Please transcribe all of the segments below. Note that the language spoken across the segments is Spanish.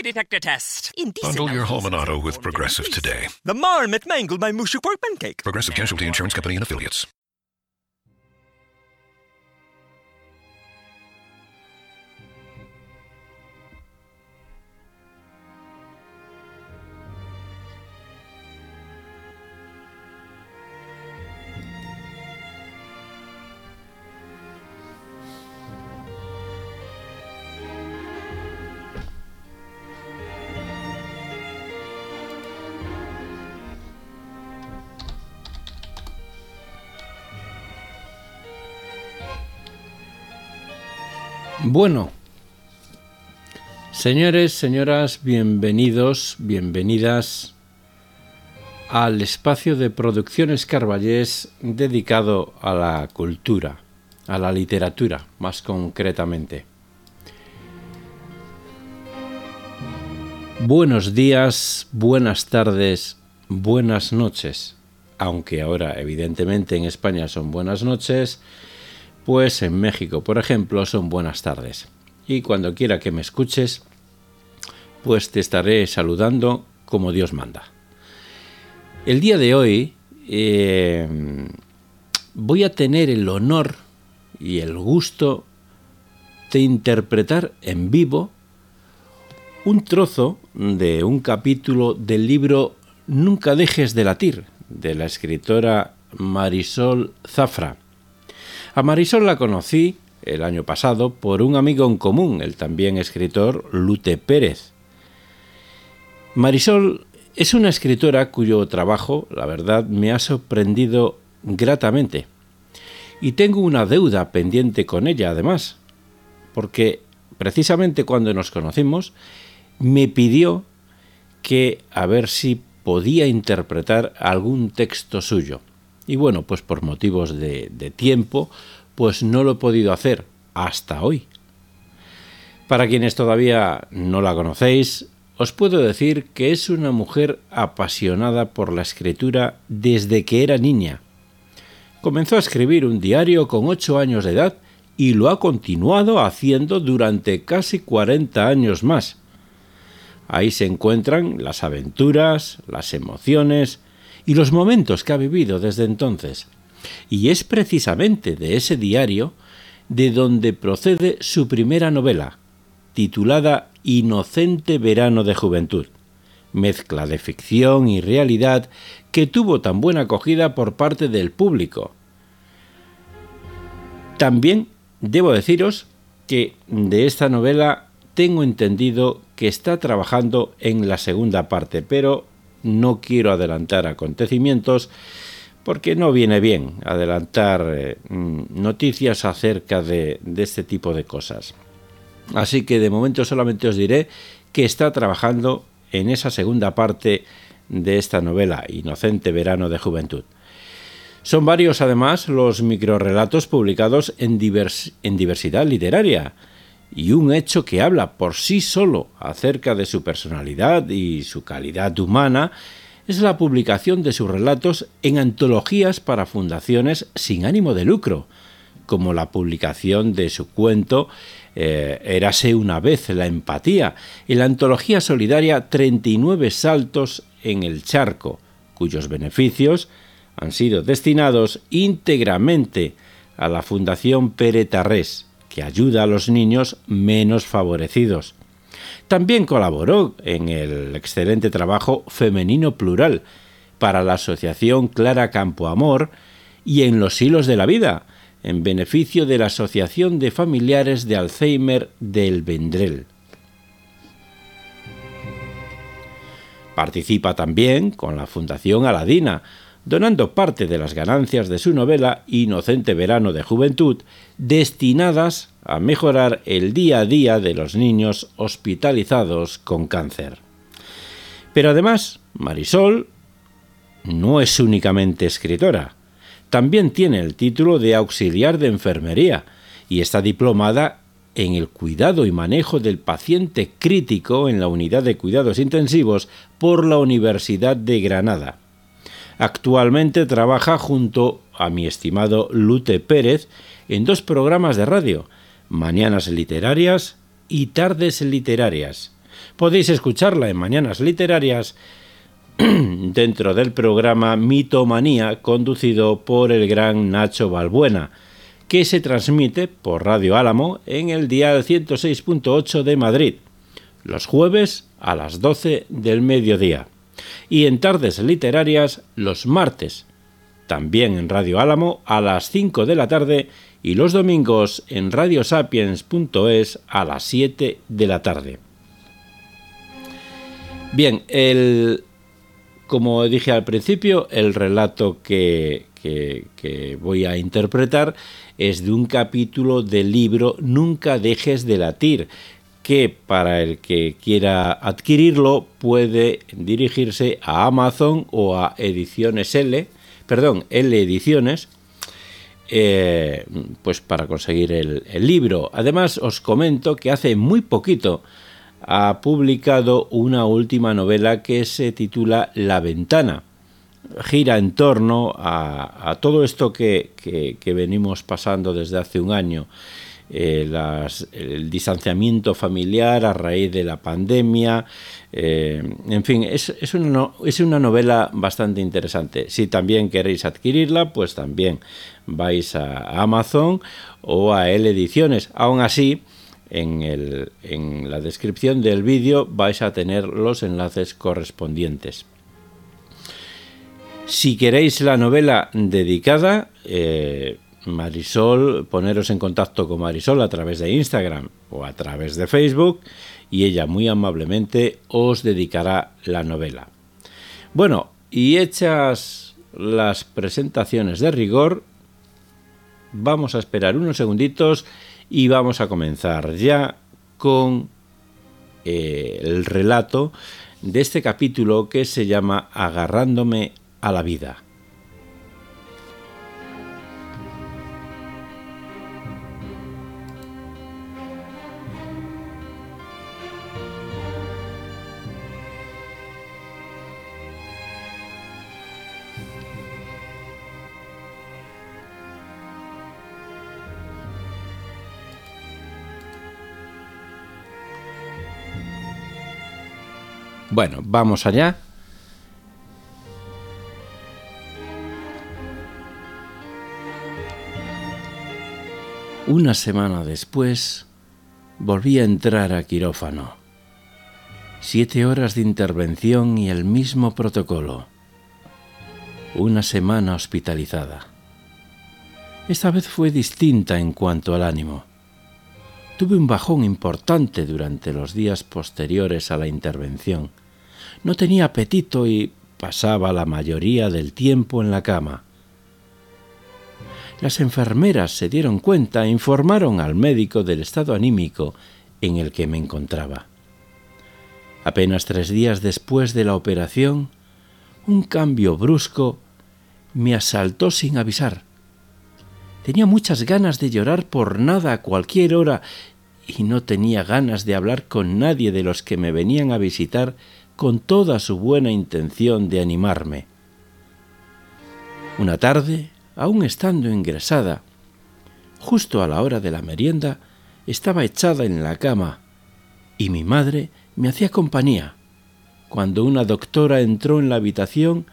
Lay, detector test. Indecent Bundle your home and auto with Progressive today. The marmot mangled my mushu pork pancake. Progressive Casualty Insurance Company and Affiliates. Bueno, señores, señoras, bienvenidos, bienvenidas al espacio de Producciones Carballés dedicado a la cultura, a la literatura, más concretamente. Buenos días, buenas tardes, buenas noches, aunque ahora evidentemente en España son buenas noches, pues en México, por ejemplo, son buenas tardes. Y cuando quiera que me escuches, pues te estaré saludando como Dios manda. El día de hoy eh, voy a tener el honor y el gusto de interpretar en vivo un trozo de un capítulo del libro Nunca dejes de latir, de la escritora Marisol Zafra. A Marisol la conocí el año pasado por un amigo en común, el también escritor Lute Pérez. Marisol es una escritora cuyo trabajo, la verdad, me ha sorprendido gratamente. Y tengo una deuda pendiente con ella, además, porque precisamente cuando nos conocimos, me pidió que a ver si podía interpretar algún texto suyo. Y bueno, pues por motivos de, de, tiempo, pues no lo he podido hacer hasta hoy. Para quienes todavía no la conocéis, os puedo decir que es una mujer apasionada por la escritura desde que era niña. Comenzó a escribir un diario con ocho años de edad y lo ha continuado haciendo durante casi 40 años más. Ahí se encuentran las aventuras, las emociones, y los momentos que ha vivido desde entonces. Y es precisamente de ese diario de donde procede su primera novela, titulada Inocente Verano de Juventud, mezcla de ficción y realidad que tuvo tan buena acogida por parte del público. También debo deciros que de esta novela tengo entendido que está trabajando en la segunda parte, pero no quiero adelantar acontecimientos porque no viene bien adelantar eh, noticias acerca de, de, este tipo de cosas. Así que de momento solamente os diré que está trabajando en esa segunda parte de esta novela, Inocente Verano de Juventud. Son varios además los microrelatos publicados en, divers en diversidad literaria, y un hecho que habla por sí solo acerca de su personalidad y su calidad humana es la publicación de sus relatos en antologías para fundaciones sin ánimo de lucro, como la publicación de su cuento eh, Érase una vez la empatía, en la antología solidaria 39 saltos en el charco, cuyos beneficios han sido destinados íntegramente a la Fundación Pere Tarrés, que ayuda a los niños menos favorecidos. También colaboró en el excelente trabajo Femenino Plural para la Asociación Clara Campoamor y en Los Hilos de la Vida, en beneficio de la Asociación de Familiares de Alzheimer del Vendrell. Participa también con la Fundación Aladina, donando parte de las ganancias de su novela Inocente Verano de Juventud, destinadas a mejorar el día a día de los niños hospitalizados con cáncer. Pero además, Marisol no es únicamente escritora, También tiene el título de auxiliar de enfermería y está diplomada en el cuidado y manejo del paciente crítico en la unidad de cuidados intensivos por la Universidad de Granada. Actualmente trabaja junto a mi estimado Lute Pérez en dos programas de radio, Mañanas Literarias y Tardes Literarias. Podéis escucharla en Mañanas Literarias dentro del programa Mitomanía conducido por el gran Nacho Balbuena, que se transmite por Radio Álamo en el dial 106.8 de Madrid, los jueves a las 12 del mediodía, y en tardes literarias los martes, también en Radio Álamo a las 5 de la tarde y los domingos en radiosapiens.es a las 7 de la tarde. Bien, el, como dije al principio, el relato que, que, voy a interpretar es de un capítulo del libro Nunca dejes de latir, que para el que quiera adquirirlo puede dirigirse a Amazon o a Ediciones L, perdón, L Ediciones, eh, pues para conseguir el, el, libro. Además, os comento que hace muy poquito ha publicado una última novela que se titula La Ventana. Gira en torno a, todo esto que, venimos pasando desde hace un año. Eh, el distanciamiento familiar a raíz de la pandemia, eh, en fin, es, una, es, una, novela bastante interesante. Si también queréis adquirirla, pues también vais a Amazon o a L Ediciones. Aún así, en, el, en la descripción del vídeo vais a tener los enlaces correspondientes. Si queréis la novela dedicada, eh, Marisol, poneros en contacto con Marisol a través de Instagram o a través de Facebook y ella muy amablemente os dedicará la novela. Bueno, y hechas las presentaciones de rigor, vamos a esperar unos segunditos y vamos a comenzar ya con eh, el relato de este capítulo que se llama Agarrándome a la vida. Bueno, vamos allá. Una semana después, volví a entrar a quirófano. Siete horas de intervención y el mismo protocolo. Una semana hospitalizada. Esta vez fue distinta en cuanto al ánimo. Tuve un bajón importante durante los días posteriores a la intervención no tenía apetito y pasaba la mayoría del tiempo en la cama. Las enfermeras se dieron cuenta e informaron al médico del estado anímico en el que me encontraba. Apenas tres días después de la operación, un cambio brusco me asaltó sin avisar. Tenía muchas ganas de llorar por nada a cualquier hora y no tenía ganas de hablar con nadie de los que me venían a visitar con toda su buena intención de animarme. Una tarde, aún estando ingresada, justo a la hora de la merienda, estaba echada en la cama y mi madre me hacía compañía, cuando una doctora entró en la habitación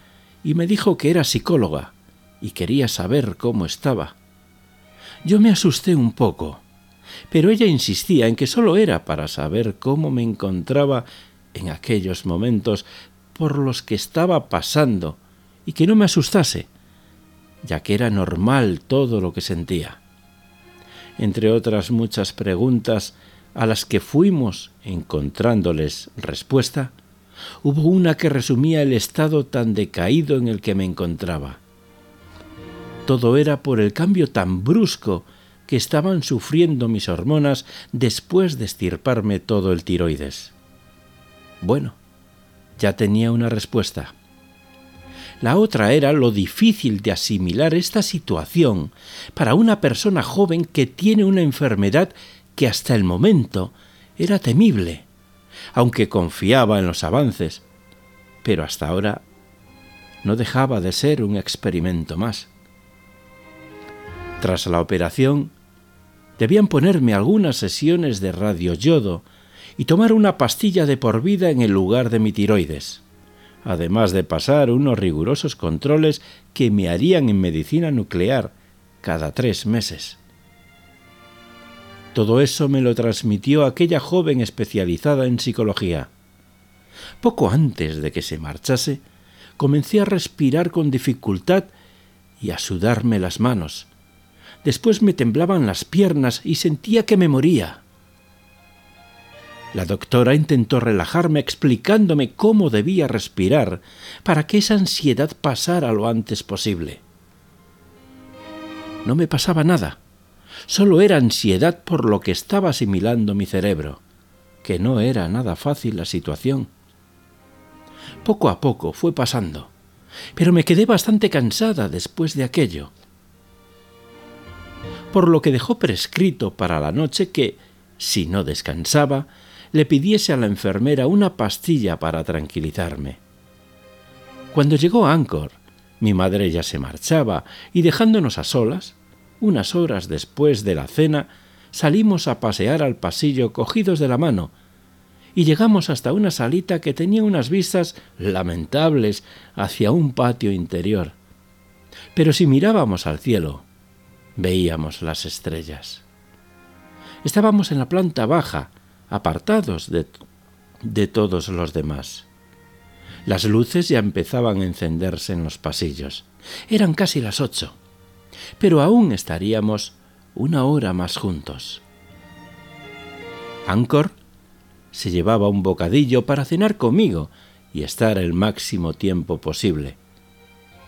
y me dijo que era psicóloga y quería saber cómo estaba. Yo me asusté un poco, pero ella insistía en que solo era para saber cómo me encontraba en aquellos momentos por los que estaba pasando y que no me asustase, ya que era normal todo lo que sentía. Entre otras muchas preguntas a las que fuimos encontrándoles respuesta, hubo una que resumía el estado tan decaído en el que me encontraba. Todo era por el cambio tan brusco que estaban sufriendo mis hormonas después de estirparme todo el tiroides. Bueno, ya tenía una respuesta. La otra era lo difícil de asimilar esta situación para una persona joven que tiene una enfermedad que hasta el momento era temible, aunque confiaba en los avances, pero hasta ahora no dejaba de ser un experimento más. Tras la operación, debían ponerme algunas sesiones de radioyodo y tomar una pastilla de por vida en el lugar de mi tiroides además de pasar unos rigurosos controles que me harían en medicina nuclear cada tres meses. Todo eso me lo transmitió aquella joven especializada en psicología. Poco antes de que se marchase, comencé a respirar con dificultad y a sudarme las manos. Después me temblaban las piernas y sentía que me moría. La doctora intentó relajarme explicándome cómo debía respirar para que esa ansiedad pasara lo antes posible. No me pasaba nada, solo era ansiedad por lo que estaba asimilando mi cerebro, que no era nada fácil la situación. Poco a poco fue pasando, pero me quedé bastante cansada después de aquello, por lo que dejó prescrito para la noche que, si no descansaba, le pidiese a la enfermera una pastilla para tranquilizarme. Cuando llegó Anchor, mi madre ya se marchaba y dejándonos a solas, unas horas después de la cena, salimos a pasear al pasillo cogidos de la mano y llegamos hasta una salita que tenía unas vistas lamentables hacia un patio interior. Pero si mirábamos al cielo, veíamos las estrellas. Estábamos en la planta baja, apartados de, de todos los demás. Las luces ya empezaban a encenderse en los pasillos. Eran casi las ocho, pero aún estaríamos una hora más juntos. Ancor se llevaba un bocadillo para cenar conmigo y estar el máximo tiempo posible.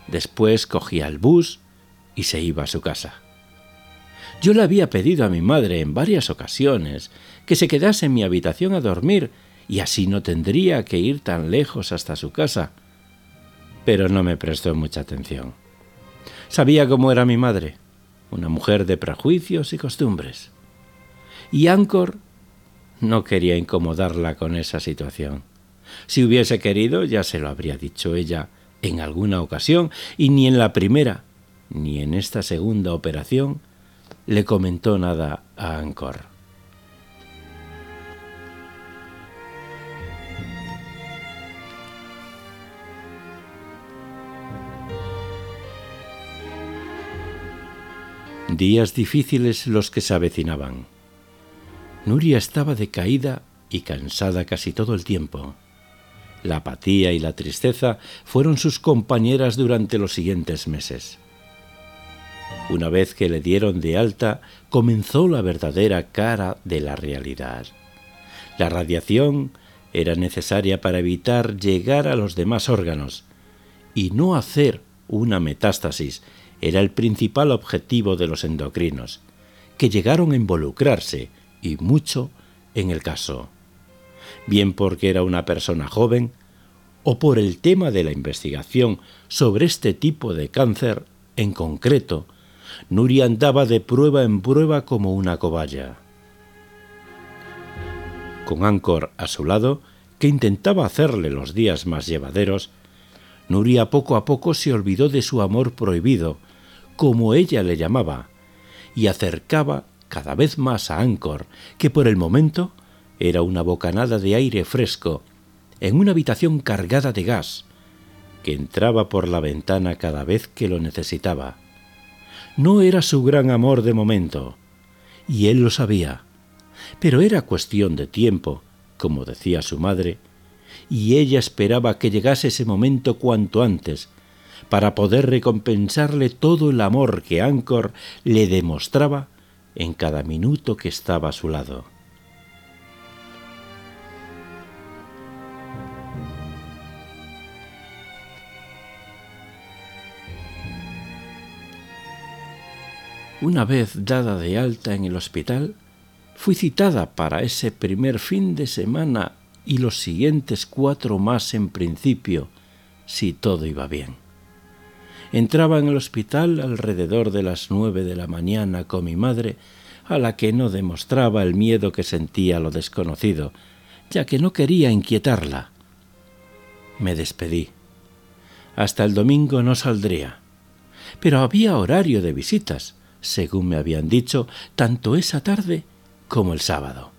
Después cogía el bus y se iba a su casa. Yo le había pedido a mi madre en varias ocasiones que se quedase en mi habitación a dormir y así no tendría que ir tan lejos hasta su casa. Pero no me prestó mucha atención. Sabía cómo era mi madre, una mujer de prejuicios y costumbres. Y Ancor no quería incomodarla con esa situación. Si hubiese querido, ya se lo habría dicho ella en alguna ocasión, y ni en la primera ni en esta segunda operación le comentó nada a Ancor. Días difíciles los que se avecinaban. Nuria estaba decaída y cansada casi todo el tiempo. La apatía y la tristeza fueron sus compañeras durante los siguientes meses. Una vez que le dieron de alta, comenzó la verdadera cara de la realidad. La radiación era necesaria para evitar llegar a los demás órganos, y no hacer una metástasis era el principal objetivo de los endocrinos, que llegaron a involucrarse, y mucho, en el caso. Bien porque era una persona joven, o por el tema de la investigación sobre este tipo de cáncer en concreto, Nuria andaba de prueba en prueba como una cobaya. Con Ancor a su lado, que intentaba hacerle los días más llevaderos, Nuria poco a poco se olvidó de su amor prohibido, como ella le llamaba, y acercaba cada vez más a Ancor, que por el momento era una bocanada de aire fresco, en una habitación cargada de gas, que entraba por la ventana cada vez que lo necesitaba no era su gran amor de momento, y él lo sabía. Pero era cuestión de tiempo, como decía su madre, y ella esperaba que llegase ese momento cuanto antes, para poder recompensarle todo el amor que Ancor le demostraba en cada minuto que estaba a su lado. Una vez dada de alta en el hospital, fui citada para ese primer fin de semana y los siguientes cuatro más en principio, si todo iba bien. Entraba en el hospital alrededor de las nueve de la mañana con mi madre, a la que no demostraba el miedo que sentía a lo desconocido, ya que no quería inquietarla. Me despedí. Hasta el domingo no saldría. Pero había horario de visitas, según me habían dicho, tanto esa tarde como el sábado.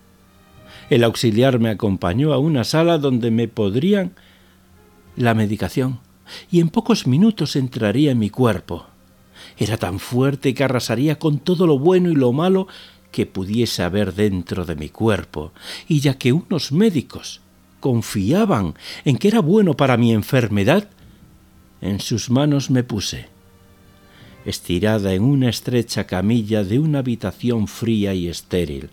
El auxiliar me acompañó a una sala donde me podrían la medicación y en pocos minutos entraría en mi cuerpo. Era tan fuerte que arrasaría con todo lo bueno y lo malo que pudiese haber dentro de mi cuerpo, y ya que unos médicos confiaban en que era bueno para mi enfermedad, en sus manos me puse, estirada en una estrecha camilla de una habitación fría y estéril.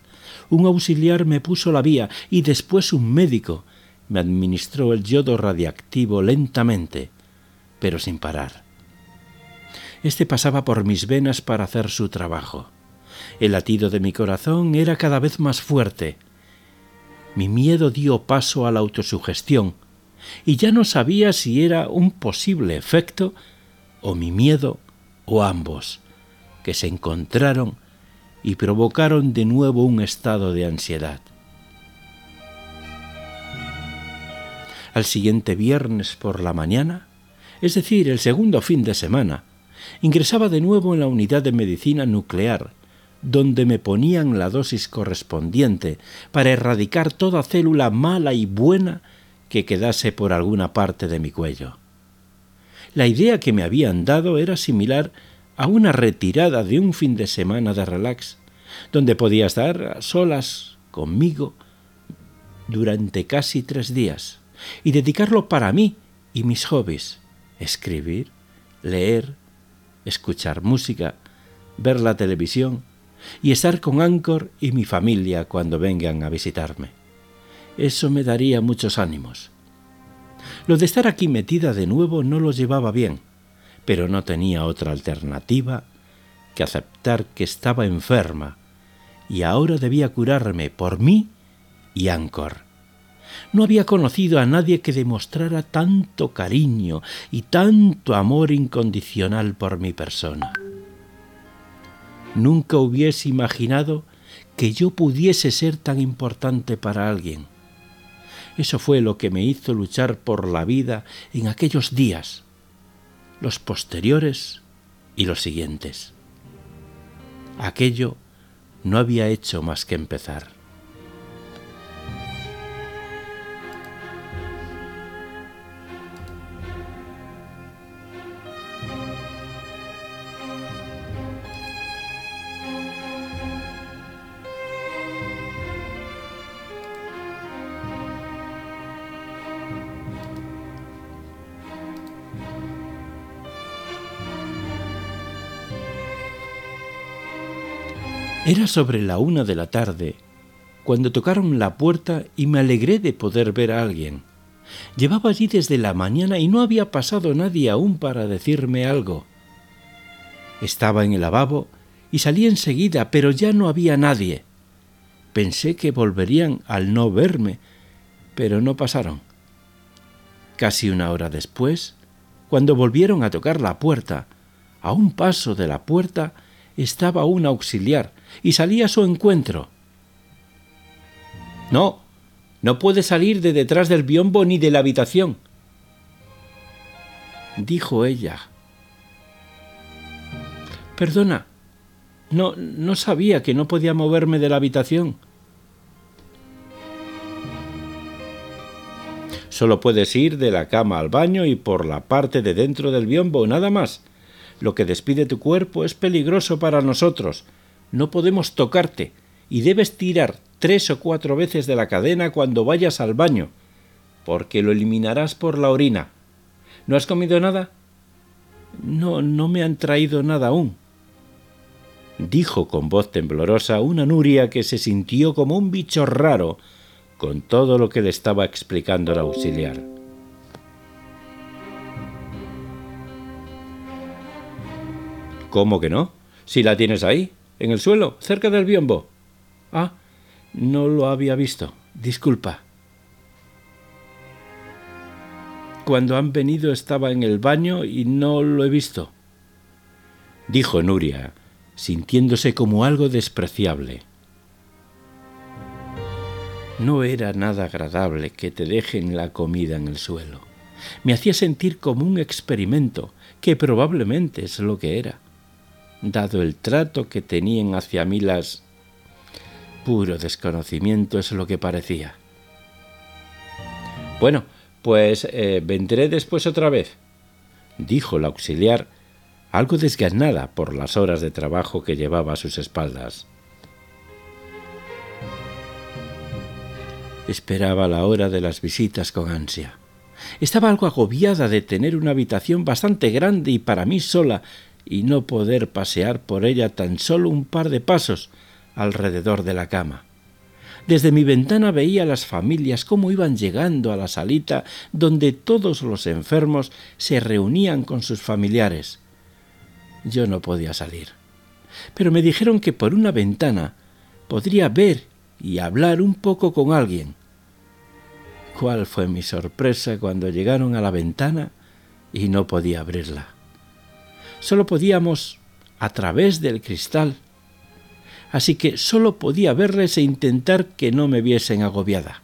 Un auxiliar me puso la vía y después un médico me administró el yodo radiactivo lentamente, pero sin parar. Este pasaba por mis venas para hacer su trabajo. El latido de mi corazón era cada vez más fuerte. Mi miedo dio paso a la autosugestión, y ya no sabía si era un posible efecto o mi miedo o ambos, que se encontraron y provocaron de nuevo un estado de ansiedad. Al siguiente viernes por la mañana, es decir, el segundo fin de semana, ingresaba de nuevo en la unidad de medicina nuclear, donde me ponían la dosis correspondiente para erradicar toda célula mala y buena que quedase por alguna parte de mi cuello. La idea que me habían dado era similar a una retirada de un fin de semana de relax, donde podía estar a solas conmigo durante casi tres días y dedicarlo para mí y mis hobbies, escribir, leer, escuchar música, ver la televisión y estar con Anchor y mi familia cuando vengan a visitarme. Eso me daría muchos ánimos. Lo de estar aquí metida de nuevo no lo llevaba bien, pero no tenía otra alternativa que aceptar que estaba enferma y ahora debía curarme por mí y Anchor. No había conocido a nadie que demostrara tanto cariño y tanto amor incondicional por mi persona. Nunca hubiese imaginado que yo pudiese ser tan importante para alguien. Eso fue lo que me hizo luchar por la vida en aquellos días, los posteriores y los siguientes. Aquello no había hecho más que empezar. Era sobre la una de la tarde cuando tocaron la puerta y me alegré de poder ver a alguien. Llevaba allí desde la mañana y no había pasado nadie aún para decirme algo. Estaba en el lavabo y salí enseguida, pero ya no había nadie. Pensé que volverían al no verme, pero no pasaron. Casi una hora después, cuando volvieron a tocar la puerta, a un paso de la puerta estaba un auxiliar y salí a su encuentro. No, no puede salir de detrás del biombo ni de la habitación, dijo ella. Perdona, no, no sabía que no podía moverme de la habitación. Solo puedes ir de la cama al baño y por la parte de dentro del biombo, nada más. Lo que despide tu cuerpo es peligroso para nosotros no podemos tocarte y debes tirar tres o cuatro veces de la cadena cuando vayas al baño, porque lo eliminarás por la orina. ¿No has comido nada? No, no me han traído nada aún. Dijo con voz temblorosa una Nuria que se sintió como un bicho raro con todo lo que le estaba explicando el auxiliar. ¿Cómo que no? Si la tienes ahí, en el suelo, cerca del biombo. Ah, no lo había visto. Disculpa. cuando han venido estaba en el baño y no lo he visto. Dijo Nuria, sintiéndose como algo despreciable. No era nada agradable que te dejen la comida en el suelo. Me hacía sentir como un experimento, que probablemente es lo que era, dado el trato que tenían hacia mí las... Puro desconocimiento es lo que parecía. Bueno, pues eh, vendré después otra vez, dijo la auxiliar, algo desganada por las horas de trabajo que llevaba a sus espaldas. Esperaba la hora de las visitas con ansia. Estaba algo agobiada de tener una habitación bastante grande y para mí sola y no poder pasear por ella tan solo un par de pasos alrededor de la cama. Desde mi ventana veía a las familias cómo iban llegando a la salita donde todos los enfermos se reunían con sus familiares. Yo no podía salir. Pero me dijeron que por una ventana podría ver y hablar un poco con alguien. ¿Cuál fue mi sorpresa cuando llegaron a la ventana y no podía abrirla? Solo podíamos a través del cristal. Así que solo podía verles e intentar que no me viesen agobiada.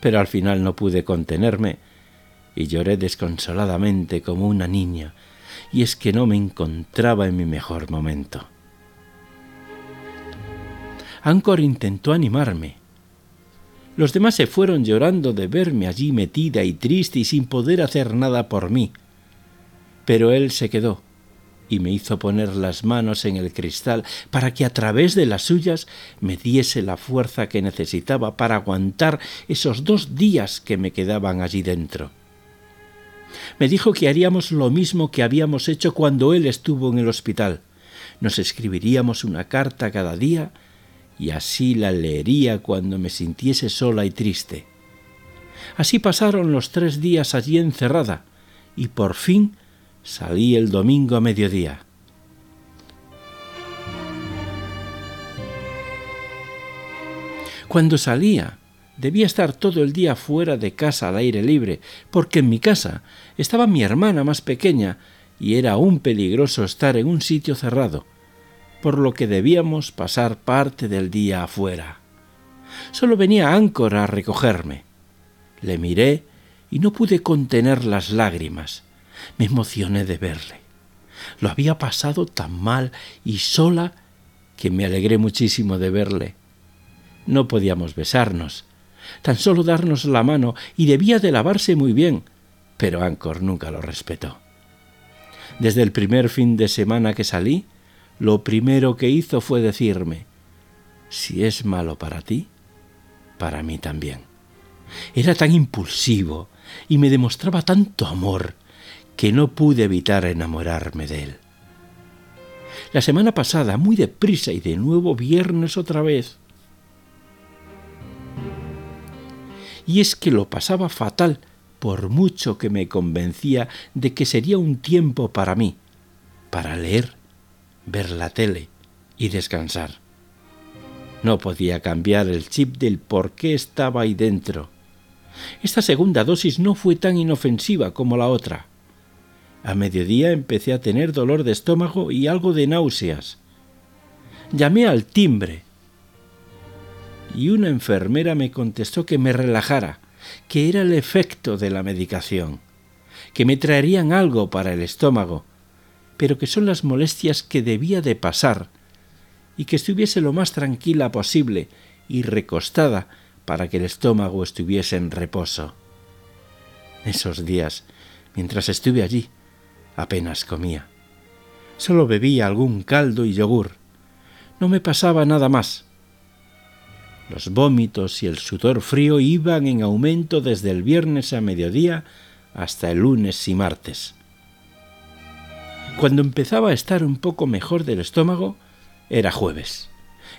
Pero al final no pude contenerme y lloré desconsoladamente como una niña, y es que no me encontraba en mi mejor momento. Ancor intentó animarme, los demás se fueron llorando de verme allí metida y triste y sin poder hacer nada por mí. Pero él se quedó y me hizo poner las manos en el cristal para que a través de las suyas me diese la fuerza que necesitaba para aguantar esos dos días que me quedaban allí dentro. Me dijo que haríamos lo mismo que habíamos hecho cuando él estuvo en el hospital. Nos escribiríamos una carta cada día y así la leería cuando me sintiese sola y triste. Así pasaron los tres días allí encerrada, y por fin salí el domingo a mediodía. Cuando salía, debía estar todo el día fuera de casa al aire libre, porque en mi casa estaba mi hermana más pequeña y era aún peligroso estar en un sitio cerrado por lo que debíamos pasar parte del día afuera. Solo venía Áncora a recogerme. Le miré y no pude contener las lágrimas. Me emocioné de verle. Lo había pasado tan mal y sola que me alegré muchísimo de verle. No podíamos besarnos, tan solo darnos la mano y debía de lavarse muy bien, pero Ancor nunca lo respetó. Desde el primer fin de semana que salí, lo primero que hizo fue decirme, si es malo para ti, para mí también. Era tan impulsivo y me demostraba tanto amor que no pude evitar enamorarme de él. La semana pasada, muy deprisa y de nuevo viernes otra vez. Y es que lo pasaba fatal por mucho que me convencía de que sería un tiempo para mí, para leer ver la tele y descansar. No podía cambiar el chip del por qué estaba ahí dentro. Esta segunda dosis no fue tan inofensiva como la otra. A mediodía empecé a tener dolor de estómago y algo de náuseas. Llamé al timbre y una enfermera me contestó que me relajara, que era el efecto de la medicación, que me traerían algo para el estómago pero que son las molestias que debía de pasar, y que estuviese lo más tranquila posible y recostada para que el estómago estuviese en reposo. Esos días, mientras estuve allí, apenas comía. Solo bebía algún caldo y yogur. No me pasaba nada más. Los vómitos y el sudor frío iban en aumento desde el viernes a mediodía hasta el lunes y martes. Cuando empezaba a estar un poco mejor del estómago, era jueves,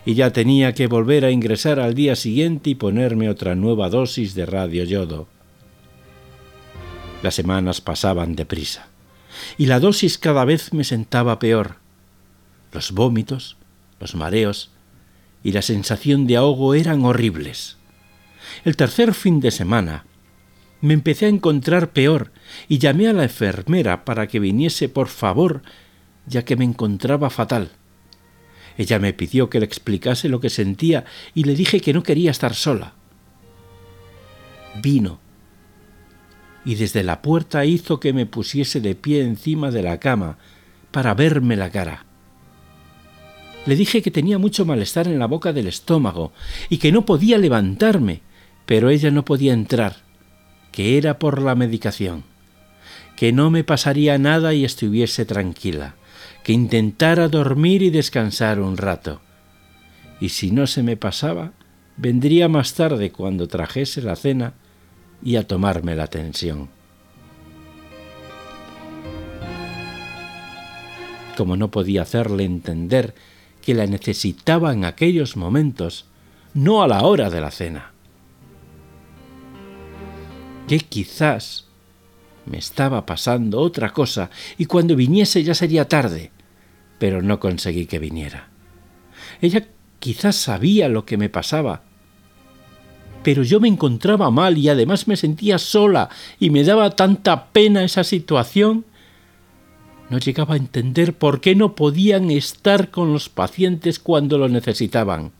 y ya tenía que volver a ingresar al día siguiente y ponerme otra nueva dosis de radio yodo. Las semanas pasaban deprisa, y la dosis cada vez me sentaba peor. Los vómitos, los mareos y la sensación de ahogo eran horribles. El tercer fin de semana me empecé a encontrar peor y llamé a la enfermera para que viniese por favor, ya que me encontraba fatal. Ella me pidió que le explicase lo que sentía y le dije que no quería estar sola. Vino y desde la puerta hizo que me pusiese de pie encima de la cama para verme la cara. Le dije que tenía mucho malestar en la boca del estómago y que no podía levantarme, pero ella no podía entrar, que era por la medicación, que no me pasaría nada y estuviese tranquila, que intentara dormir y descansar un rato. Y si no se me pasaba, vendría más tarde cuando trajese la cena y a tomarme la tensión. Como no podía hacerle entender que la necesitaba en aquellos momentos, no a la hora de la cena. Que quizás me estaba pasando otra cosa y cuando viniese ya sería tarde, pero no conseguí que viniera. Ella quizás sabía lo que me pasaba, pero yo me encontraba mal y además me sentía sola y me daba tanta pena esa situación no llegaba a entender por qué no podían estar con los pacientes cuando lo necesitaban.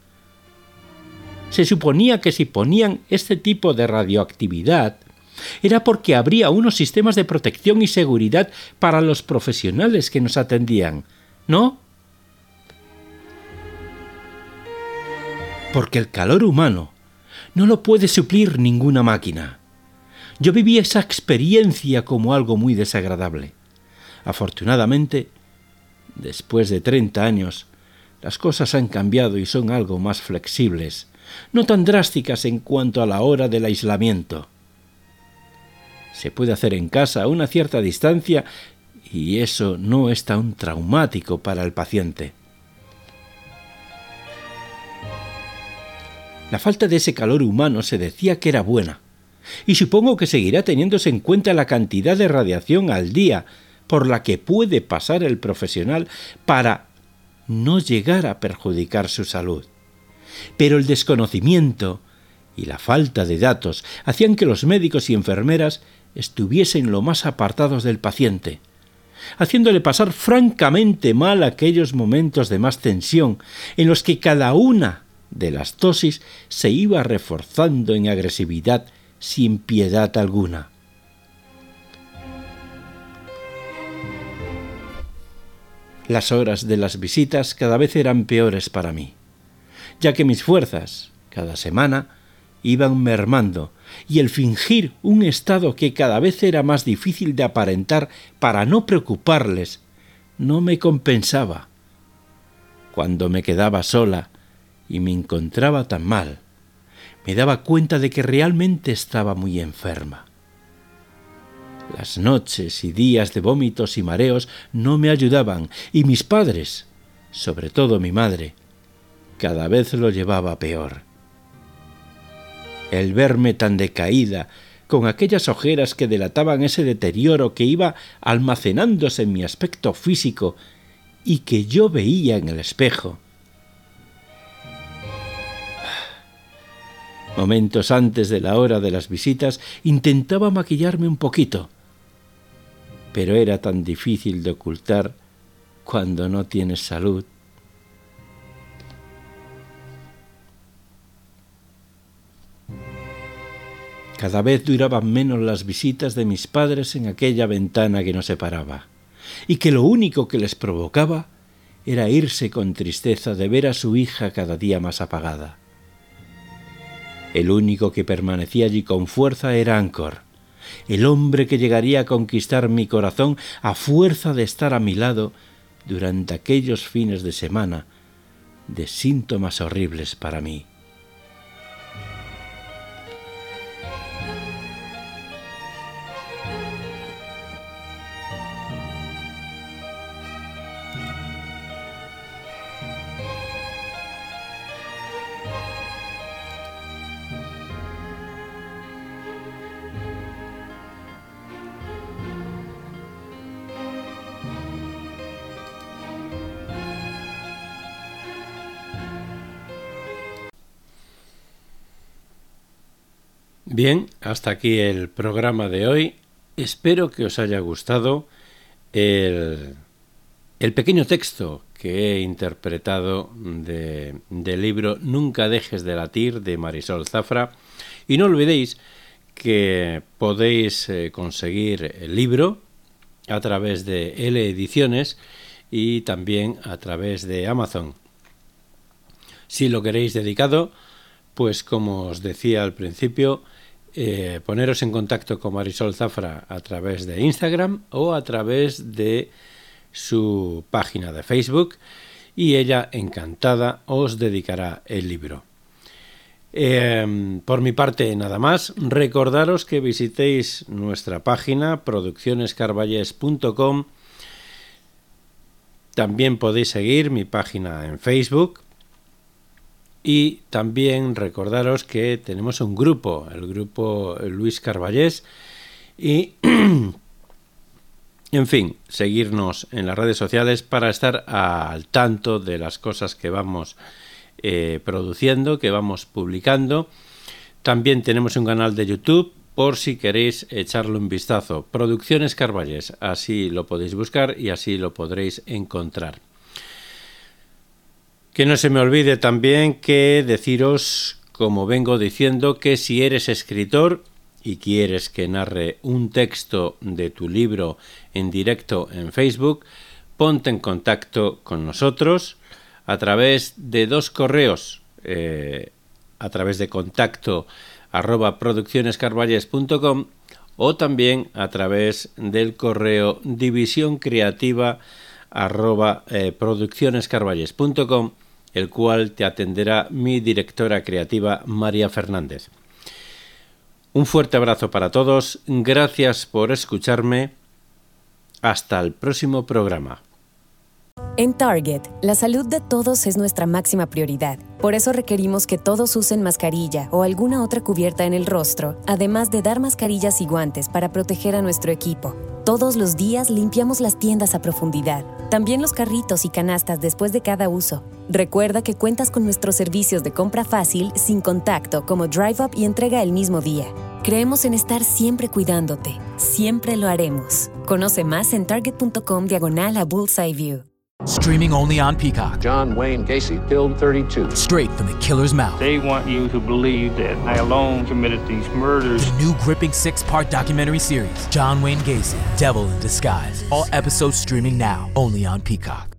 Se suponía que si ponían este tipo de radioactividad era porque habría unos sistemas de protección y seguridad para los profesionales que nos atendían, ¿no? Porque el calor humano no lo puede suplir ninguna máquina. Yo viví esa experiencia como algo muy desagradable. Afortunadamente, después de treinta años, las cosas han cambiado y son algo más flexibles, no tan drásticas en cuanto a la hora del aislamiento. Se puede hacer en casa a una cierta distancia y eso no es tan traumático para el paciente. La falta de ese calor humano se decía que era buena, y supongo que seguirá teniéndose en cuenta la cantidad de radiación al día por la que puede pasar el profesional para no llegar a perjudicar su salud. Pero el desconocimiento y la falta de datos hacían que los médicos y enfermeras estuviesen lo más apartados del paciente, haciéndole pasar francamente mal aquellos momentos de más tensión en los que cada una de las dosis se iba reforzando en agresividad sin piedad alguna. Las horas de las visitas cada vez eran peores para mí, ya que mis fuerzas, cada semana, iban mermando, y el fingir un estado que cada vez era más difícil de aparentar para no preocuparles, no me compensaba. Cuando me quedaba sola y me encontraba tan mal, me daba cuenta de que realmente estaba muy enferma. Las noches y días de vómitos y mareos no me ayudaban y mis padres, sobre todo mi madre, cada vez lo llevaba peor. El verme tan decaída, con aquellas ojeras que delataban ese deterioro que iba almacenándose en mi aspecto físico y que yo veía en el espejo. Momentos antes de la hora de las visitas intentaba maquillarme un poquito, pero era tan difícil de ocultar cuando no tienes salud. Cada vez duraban menos las visitas de mis padres en aquella ventana que nos separaba, y que lo único que les provocaba era irse con tristeza de ver a su hija cada día más apagada. El único que permanecía allí con fuerza era Ancor, el hombre que llegaría a conquistar mi corazón a fuerza de estar a mi lado durante aquellos fines de semana de síntomas horribles para mí. Bien, hasta aquí el programa de hoy. Espero que os haya gustado el, pequeño texto que he interpretado de, del libro Nunca dejes de latir de Marisol Zafra. Y no olvidéis que podéis eh, conseguir el libro a través de L Ediciones y también a través de Amazon. Si lo queréis dedicado, pues como os decía al principio, eh, poneros en contacto con Marisol Zafra a través de Instagram o a través de su página de Facebook y ella encantada os dedicará el libro. Eh, por mi parte, nada más. Recordaros que visitéis nuestra página produccionescarvalles.com. También podéis seguir mi página en Facebook. Y también recordaros que tenemos un grupo, el grupo Luis Carballés. Y, en fin, seguirnos en las redes sociales para estar al tanto de las cosas que vamos eh, produciendo, que vamos publicando. También tenemos un canal de YouTube por si queréis echarle un vistazo. Producciones Carvalles, así lo podéis buscar y así lo podréis encontrar. Que no se me olvide también que deciros, como vengo diciendo, que si eres escritor y quieres que narre un texto de tu libro en directo en Facebook, ponte en contacto con nosotros a través de dos correos, eh, a través de contacto arroba produccionescarvalles.com o también a través del correo división creativa arroba eh, produccionescarvalles.com el cual te atenderá mi directora creativa María Fernández. Un fuerte abrazo para todos, gracias por escucharme, hasta el próximo programa. En Target, la salud de todos es nuestra máxima prioridad. Por eso requerimos que todos usen mascarilla o alguna otra cubierta en el rostro, además de dar mascarillas y guantes para proteger a nuestro equipo. Todos los días limpiamos las tiendas a profundidad, también los carritos y canastas después de cada uso. Recuerda que cuentas con nuestros servicios de compra fácil, sin contacto, como Drive Up y entrega el mismo día. Creemos en estar siempre cuidándote. Siempre lo haremos. Conoce más en target.com diagonal a Bullseye View. Streaming only on Peacock. John Wayne Gacy killed 32. Straight from the killer's mouth. They want you to believe that I alone committed these murders. The new gripping six part documentary series, John Wayne Gacy, Devil in Disguise. All episodes streaming now, only on Peacock.